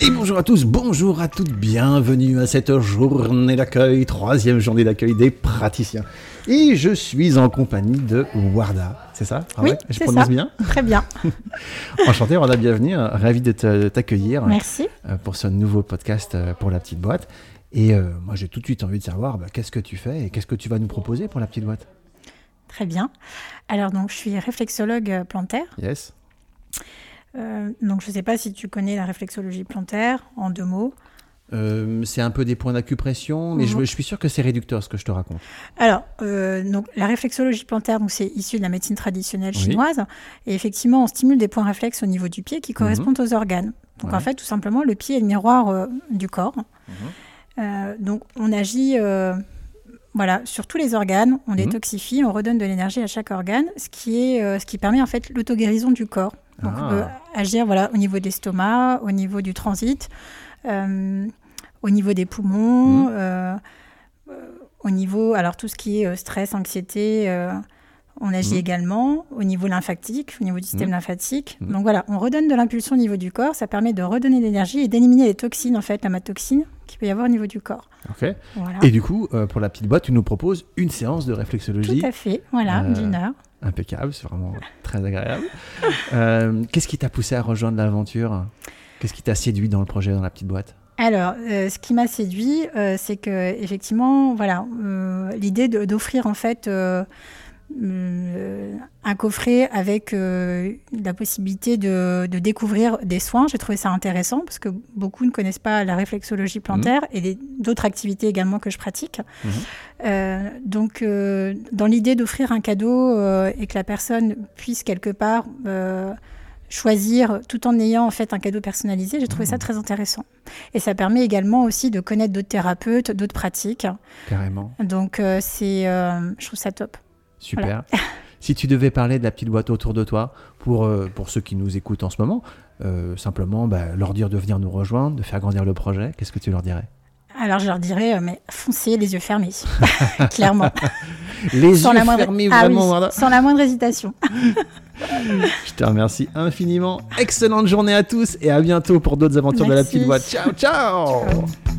Et bonjour à tous, bonjour à toutes, bienvenue à cette journée d'accueil, troisième journée d'accueil des praticiens. Et je suis en compagnie de Warda, c'est ça? Oui, Je c'est prononce ça. bien? Très bien. Enchanté Warda, bienvenue, euh, ravi de t'accueillir Merci. Euh, pour ce nouveau podcast euh, pour la petite boîte. Et euh, moi j'ai tout de suite envie de savoir bah, qu'est-ce que tu fais et qu'est-ce que tu vas nous proposer pour la petite boîte? Très bien. Alors, donc, je suis réflexologue plantaire. Yes Euh, donc, je ne sais pas si tu connais la réflexologie plantaire en deux mots. Euh, c'est un peu des points d'acupression, mais je, Mhm. je suis sûr que c'est réducteur ce que je te raconte. Alors, euh, donc, la réflexologie plantaire, donc, c'est issu de la médecine traditionnelle Oui. chinoise. Et effectivement, on stimule des points réflexes au niveau du pied qui correspondent aux organes. Donc, Ouais. en fait, tout simplement, le pied est le miroir euh, du corps. Euh, donc, on agit. euh, voilà, sur tous les organes, on Mhm. détoxifie, on redonne de l'énergie à chaque organe, ce qui, est, euh, ce qui permet en fait l'auto-guérison du corps. Donc, Ah. on peut agir voilà, au niveau de l'estomac, au niveau du transit, euh, au niveau des poumons, Mhm. euh, au niveau, alors tout ce qui est stress, anxiété, on agit Mhm. également au niveau lymphatique, au niveau du système Mhm. lymphatique. Mhm. Donc voilà, on redonne de l'impulsion au niveau du corps, ça permet de redonner de l'énergie et d'éliminer les toxines, en fait, la matoxine qu'il peut y avoir au niveau du corps. Ok. Voilà. Et du coup, euh, pour la petite boîte, tu nous proposes une séance de réflexologie. Tout à fait, voilà, Euh, d'une heure. Impeccable, c'est vraiment très agréable. Euh, Qu'est-ce qui t'a poussé à rejoindre l'aventure? Qu'est-ce qui t'a séduit dans le projet, dans la petite boîte? Alors, euh, ce qui m'a séduit, euh, c'est que effectivement, voilà, euh, l'idée d'offrir en fait un coffret avec euh, la possibilité de, de découvrir des soins, j'ai trouvé ça intéressant parce que beaucoup ne connaissent pas la réflexologie plantaire et d'autres activités également que je pratique. Mhm. Euh, donc, euh, dans l'idée d'offrir un cadeau euh, et que la personne puisse quelque part euh, choisir tout en ayant en fait un cadeau personnalisé, j'ai trouvé ça très intéressant. Et ça permet également aussi de connaître d'autres thérapeutes, d'autres pratiques. Carrément. Donc euh, c'est, euh, je trouve ça top. Super. si tu devais parler de la petite boîte autour de toi, pour, euh, pour ceux qui nous écoutent en ce moment, euh, simplement bah, leur dire de venir nous rejoindre, de faire grandir le projet, qu'est-ce que tu leur dirais? Alors je leur dirais, euh, mais foncez les yeux fermés, clairement, Les sans yeux la moindre, fermés, Ah vraiment, oui, sans la moindre hésitation. Je te remercie infiniment. Excellente journée à tous et à bientôt pour d'autres aventures de la petite boîte. Ciao, ciao Ciao.